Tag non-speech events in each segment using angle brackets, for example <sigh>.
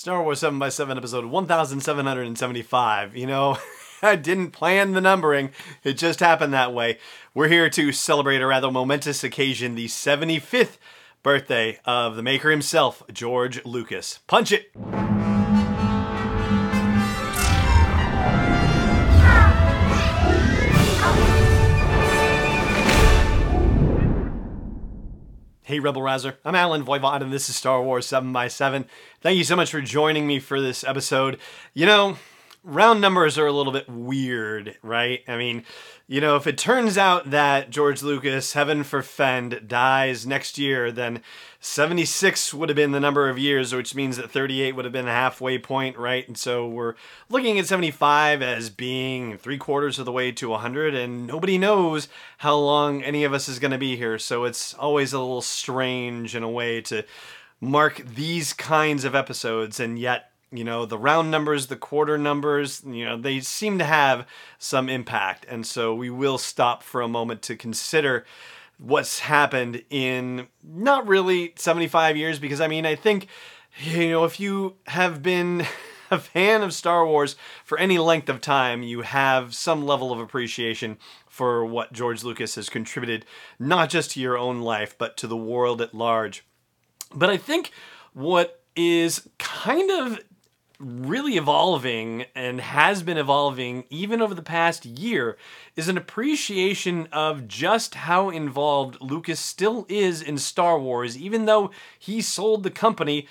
Star Wars 7 by 7 episode 1775. You know, <laughs> I didn't plan the numbering, it just happened that way. We're here to celebrate a rather momentous occasion the 75th birthday of the maker himself, George Lucas. Punch it! Hey, Rebel Rouser. I'm Allen Voivod, and this is Star Wars 7 by 7 Thank you so much for joining me for this episode. You know, round numbers are a little bit weird, right? I mean, you know, if it turns out that George Lucas, heaven forfend, dies next year, then 76 would have been the number of years, which means that 38 would have been the halfway point, right? And so we're looking at 75 as being three quarters of the way to 100, and nobody knows how long any of us is going to be here. So it's always a little strange in a way to mark these kinds of episodes, and yet you know the round numbers the quarter numbers you know they seem to have some impact. And so we will stop for a moment to consider what's happened in not really 75 years because i mean i think you know if you have been <laughs> a fan of star wars for any length of time you have some level of appreciation for what george lucas has contributed not just to your own life but to the world at large. But i think what is kind of really evolving and has been evolving even over the past year is an appreciation of just how involved Lucas still is in Star Wars, even though he sold the company,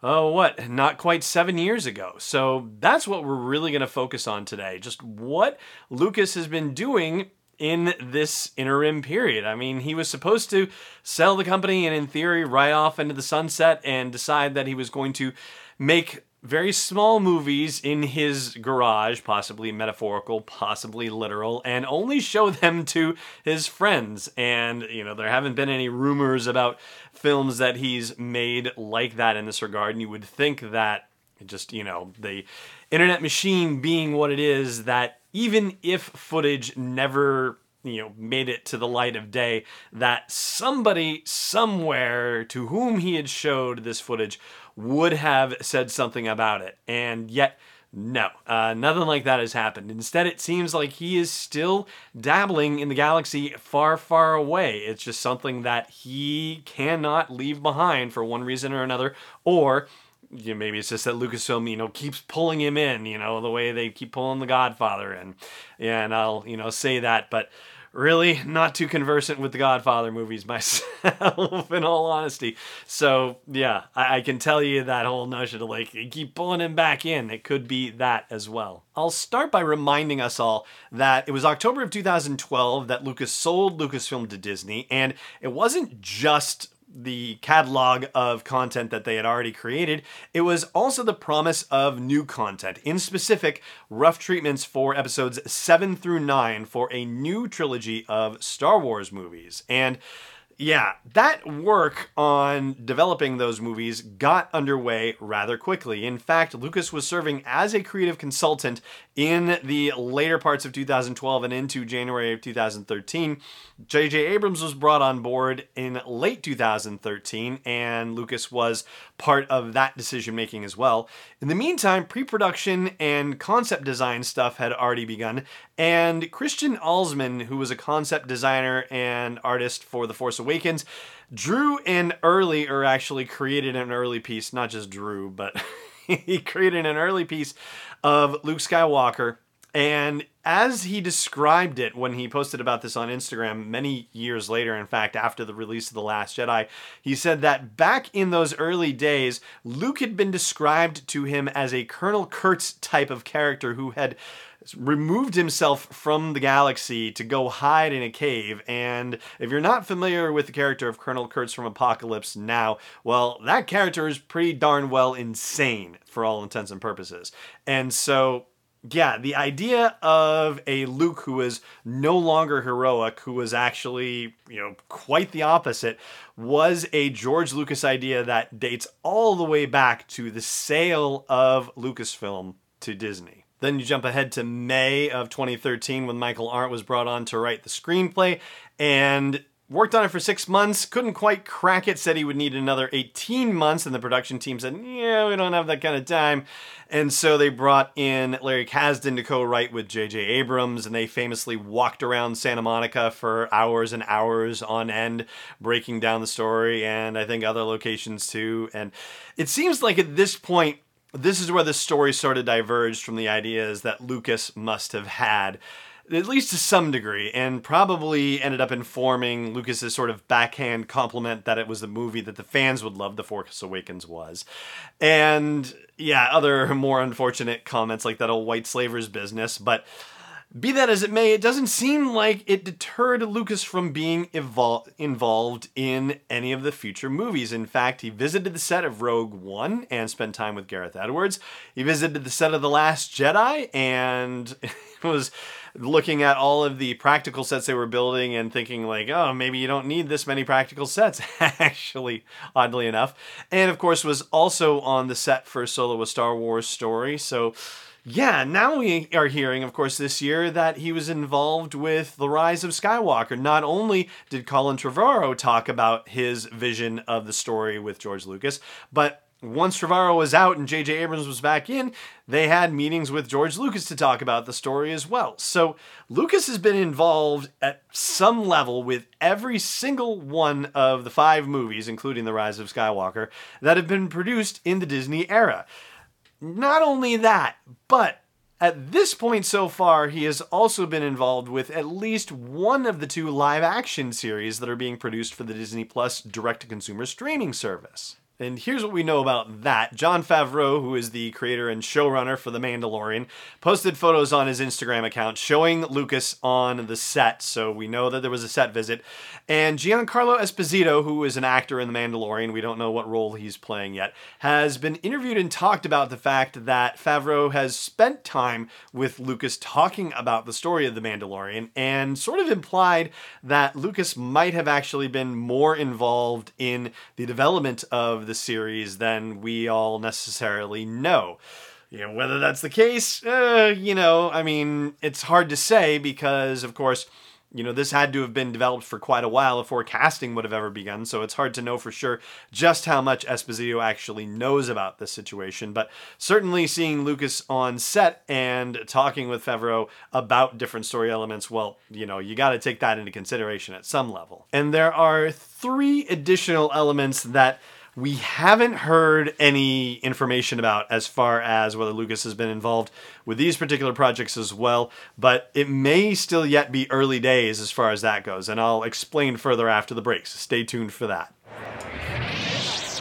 oh, what, not quite seven years ago. So that's what we're really going to focus on today. Just what Lucas has been doing in this interim period. I mean, he was supposed to sell the company and, in theory, ride off into the sunset and decide that he was going to make very small movies in his garage, possibly metaphorical, possibly literal, and only show them to his friends. And, you know, there haven't been any rumors about films that he's made like that in this regard. And you would think that just, you know, the internet machine being what it is, that even if footage never you know made it to the light of day that somebody somewhere to whom he had showed this footage would have said something about it. And yet, no, uh, nothing like that has happened. Instead, it seems like he is still dabbling in the galaxy far, far away. It's just something that he cannot leave behind for one reason or another, or you know, maybe it's just that Lucasfilm, you know, keeps pulling him in, you know, the way they keep pulling The Godfather in. And I'll, you know, say that, but really not too conversant with the Godfather movies <laughs> myself, in all honesty. So yeah, I, I, can tell you that whole notion of like keep pulling him back in. It could be that as well. I'll start by reminding us all that it was October of 2012 that Lucas sold Lucasfilm to Disney, and it wasn't just the catalog of content that they had already created, it was also the promise of new content. In specific, rough treatments for episodes 7 through 9 for a new trilogy of Star Wars movies. And yeah, that work on developing those movies got underway rather quickly. In fact, Lucas was serving as a creative consultant in the later parts of 2012 and into January of 2013. J.J. Abrams was brought on board in late 2013, and Lucas was part of that decision making as well. In the meantime, pre production and concept design stuff had already begun, and Christian Alzmann, who was a concept designer and artist for The Force Awakens, drew an early, or actually created an early piece, not just drew, but <laughs> <laughs> he created an early piece of Luke Skywalker. And as he described it when he posted about this on Instagram many years later, in fact, after the release of The Last Jedi, he said that back in those early days, Luke had been described to him as a Colonel Kurtz type of character who had removed himself from the galaxy to go hide in a cave. And if you're not familiar with the character of Colonel Kurtz from Apocalypse Now, well, that character is pretty darn well insane for all intents and purposes. And so yeah, the idea of a Luke who is no longer heroic, who was actually, you know, quite the opposite, was a George Lucas idea that dates all the way back to the sale of Lucasfilm to Disney. Then you jump ahead to May of 2013 when Michael Arndt was brought on to write the screenplay. And worked on it for six months, couldn't quite crack it, said he would need another 18 months, and the production team said, yeah, we don't have that kind of time. And so they brought in Larry Kasdan to co-write with J.J. Abrams, and they famously walked around Santa Monica for hours and hours on end, breaking down the story, and I think other locations too. And it seems like at this point, this is where the story sort of diverged from the ideas that Lucas must have had at least to some degree, and probably ended up informing Lucas's sort of backhand compliment that it was the movie that the fans would love. The Force Awakens was, and yeah, other more unfortunate comments like that old white slaver's business, but. Be that as it may, it doesn't seem like it deterred Lucas from being evol- involved in any of the future movies. In fact, he visited the set of Rogue One and spent time with Gareth Edwards. He visited the set of The Last Jedi and <laughs> was looking at all of the practical sets they were building and thinking like, oh, maybe you don't need this many practical sets, <laughs> actually, oddly enough. And of course was also on the set for Solo a Star Wars story. So yeah, now we are hearing, of course, this year that he was involved with The Rise of Skywalker. Not only did Colin Trevorrow talk about his vision of the story with George Lucas, but once Trevorrow was out and J.J. Abrams was back in, they had meetings with George Lucas to talk about the story as well. So Lucas has been involved at some level with every single one of the five movies, including The Rise of Skywalker, that have been produced in the Disney era. Not only that, but at this point so far, he has also been involved with at least one of the two live action series that are being produced for the Disney Plus direct to consumer streaming service. And here's what we know about that. Jon Favreau, who is the creator and showrunner for The Mandalorian, posted photos on his Instagram account showing Lucas on the set. So we know that there was a set visit. And Giancarlo Esposito, who is an actor in The Mandalorian, we don't know what role he's playing yet, has been interviewed and talked about the fact that Favreau has spent time with Lucas talking about the story of The Mandalorian and sort of implied that Lucas might have actually been more involved in the development the series than we all necessarily know. You know, whether that's the case, uh, you know, I mean, it's hard to say because, of course, you know, this had to have been developed for quite a while before casting would have ever begun, so it's hard to know for sure just how much Esposito actually knows about this situation. But certainly seeing Lucas on set and talking with Favreau about different story elements, well, you know, you got to take that into consideration at some level. And there are three additional elements that we haven't heard any information about as far as whether Lucas has been involved with these particular projects as well, but it may still yet be early days as far as that goes, and I'll explain further after the break, so stay tuned for that.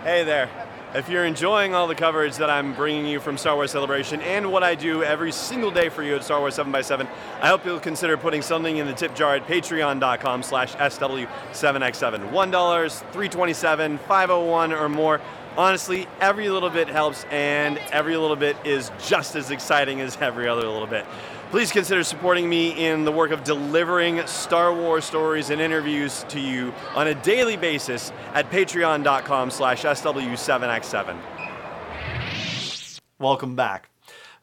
Hey there. If you're enjoying all the coverage that I'm bringing you from Star Wars Celebration and what I do every single day for you at Star Wars 7x7, I hope you'll consider putting something in the tip jar at patreon.com slash SW7x7. $1, 327 501 or more. Honestly, every little bit helps and every little bit is just as exciting as every other little bit. Please consider supporting me in the work of delivering Star Wars stories and interviews to you on a daily basis at patreon.com slash SW7x7. Welcome back.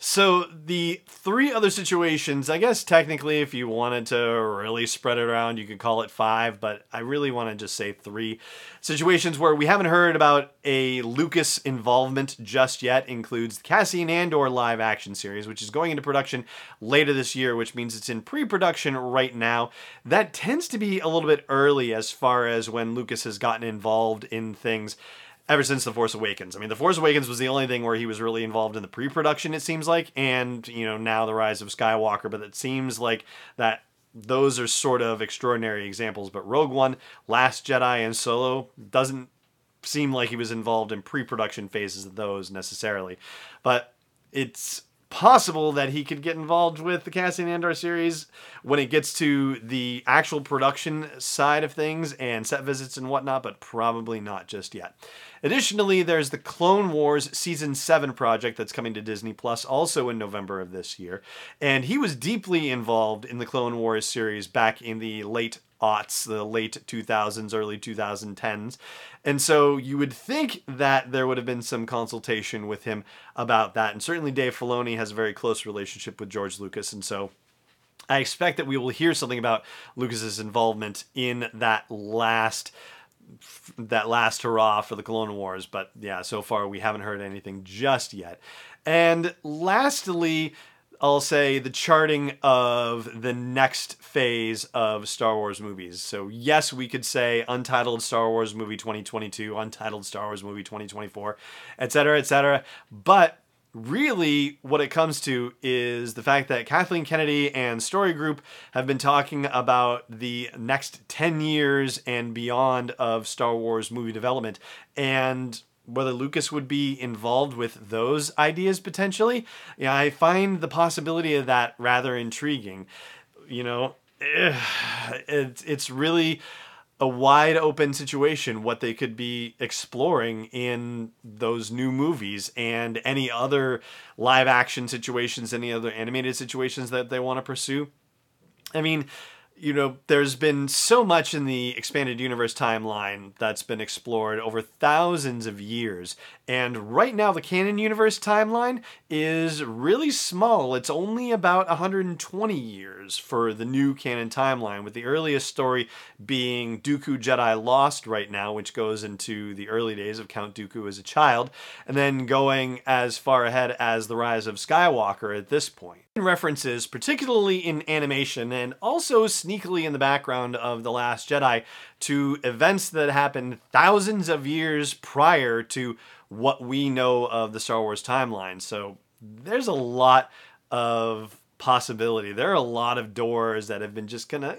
So the three other situations, I guess technically if you wanted to really spread it around, you could call it five, but I really want to just say three situations where we haven't heard about a Lucas involvement just yet includes the Cassian Andor live action series, which is going into production later this year, which means it's in pre-production right now. That tends to be a little bit early as far as when Lucas has gotten involved in things ever since The Force Awakens. I mean, The Force Awakens was the only thing where he was really involved in the pre-production, it seems like, and you know now The Rise of Skywalker. But it seems like that those are sort of extraordinary examples. But Rogue One, Last Jedi, and Solo doesn't seem like he was involved in pre-production phases of those necessarily. But it's possible that he could get involved with the Cassian Andor series when it gets to the actual production side of things and set visits and whatnot, but probably not just yet. Additionally, there's the Clone Wars Season 7 project that's coming to Disney Plus also in November of this year. And he was deeply involved in the Clone Wars series back in the late aughts, the late 2000s, early 2010s. And so you would think that there would have been some consultation with him about that. And certainly Dave Filoni has a very close relationship with George Lucas. And so I expect that we will hear something about Lucas's involvement in that last that last hurrah for the Clone Wars, but yeah, so far we haven't heard anything just yet. And lastly, I'll say the charting of the next phase of Star Wars movies. So, yes, we could say Untitled Star Wars Movie 2022, Untitled Star Wars Movie 2024, etc., etc. But really, what it comes to is the fact that Kathleen Kennedy and Story Group have been talking about the next 10 years and beyond of Star Wars movie development. And whether Lucas would be involved with those ideas potentially. Yeah, I find the possibility of that rather intriguing. You know, <sighs> it's it's really a wide open situation what they could be exploring in those new movies and any other live action situations, any other animated situations that they want to pursue. I mean, you know, there's been so much in the expanded universe timeline that's been explored over thousands of years. And right now, the canon universe timeline is really small. It's only about 120 years for the new canon timeline, with the earliest story being Dooku Jedi Lost right now, which goes into the early days of Count Dooku as a child, and then going as far ahead as The Rise of Skywalker at this point references, particularly in animation and also sneakily in the background of The Last Jedi, to events that happened thousands of years prior to what we know of the Star Wars timeline. So there's a lot of possibility. There are a lot of doors that have been just kind of eh,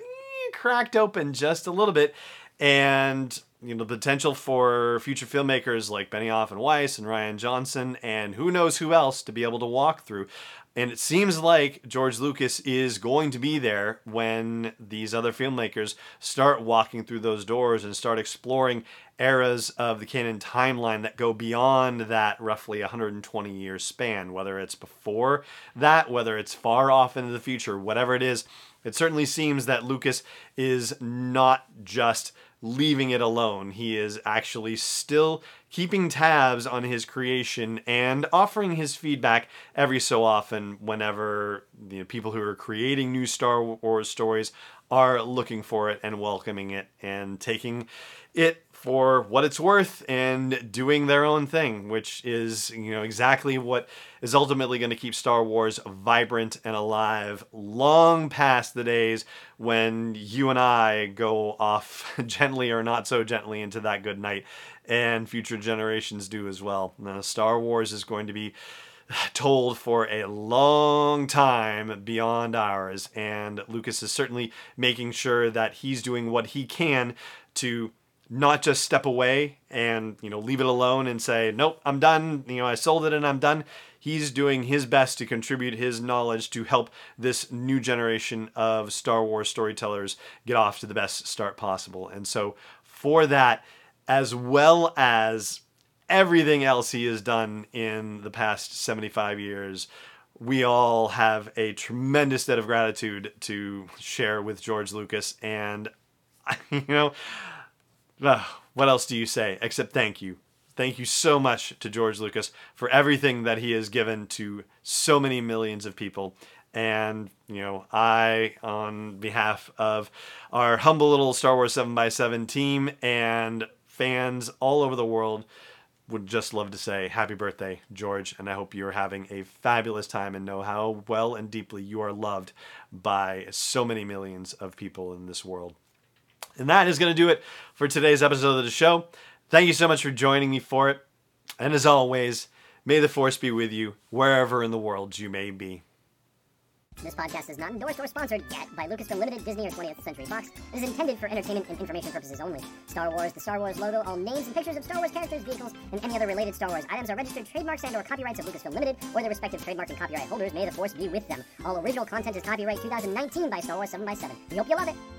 cracked open just a little bit. And you know, the potential for future filmmakers like Benioff and Weiss and Rian Johnson and who knows who else to be able to walk through. And it seems like George Lucas is going to be there when these other filmmakers start walking through those doors and start exploring eras of the canon timeline that go beyond that roughly 120 year span, whether it's before that, whether it's far off into the future, whatever it is. It certainly seems that Lucas is not just leaving it alone. He is actually still keeping tabs on his creation and offering his feedback every so often whenever you know, people who are creating new Star Wars stories are looking for it and welcoming it and taking it for what it's worth and doing their own thing, which is, you know, exactly what is ultimately going to keep Star Wars vibrant and alive long past the days when you and I go off <laughs> gently or not so gently into that good night, and future generations do as well. Now, Star Wars is going to be <sighs> told for a long time beyond ours, and Lucas is certainly making sure that he's doing what he can to not just step away and you know leave it alone and say nope i'm done. You know i sold it and i'm done. He's doing his best to contribute his knowledge to help this new generation of star wars storytellers get off to the best start possible. And so for that as well as everything else he has done in the past 75 years we all have a tremendous debt of gratitude to share with george lucas. And <laughs> you know uh, what else do you say except thank you? Thank you so much to George Lucas for everything that he has given to so many millions of people. And, you know, I, on behalf of our humble little Star Wars 7x7 team and fans all over the world, would just love to say happy birthday, George, and I hope you're having a fabulous time and know how well and deeply you are loved by so many millions of people in this world. And that is going to do it for today's episode of the show. Thank you so much for joining me for it. And as always, may the force be with you wherever in the world you may be. This podcast is not endorsed or sponsored yet by Lucasfilm Limited, Disney, or 20th Century Fox. It is intended for entertainment and information purposes only. Star Wars, the Star Wars logo, all names and pictures of Star Wars characters, vehicles, and any other related Star Wars items are registered trademarks and or copyrights of Lucasfilm Limited or their respective trademark and copyright holders. May the force be with them. All original content is copyright 2019 by Star Wars 7x7. We hope you love it.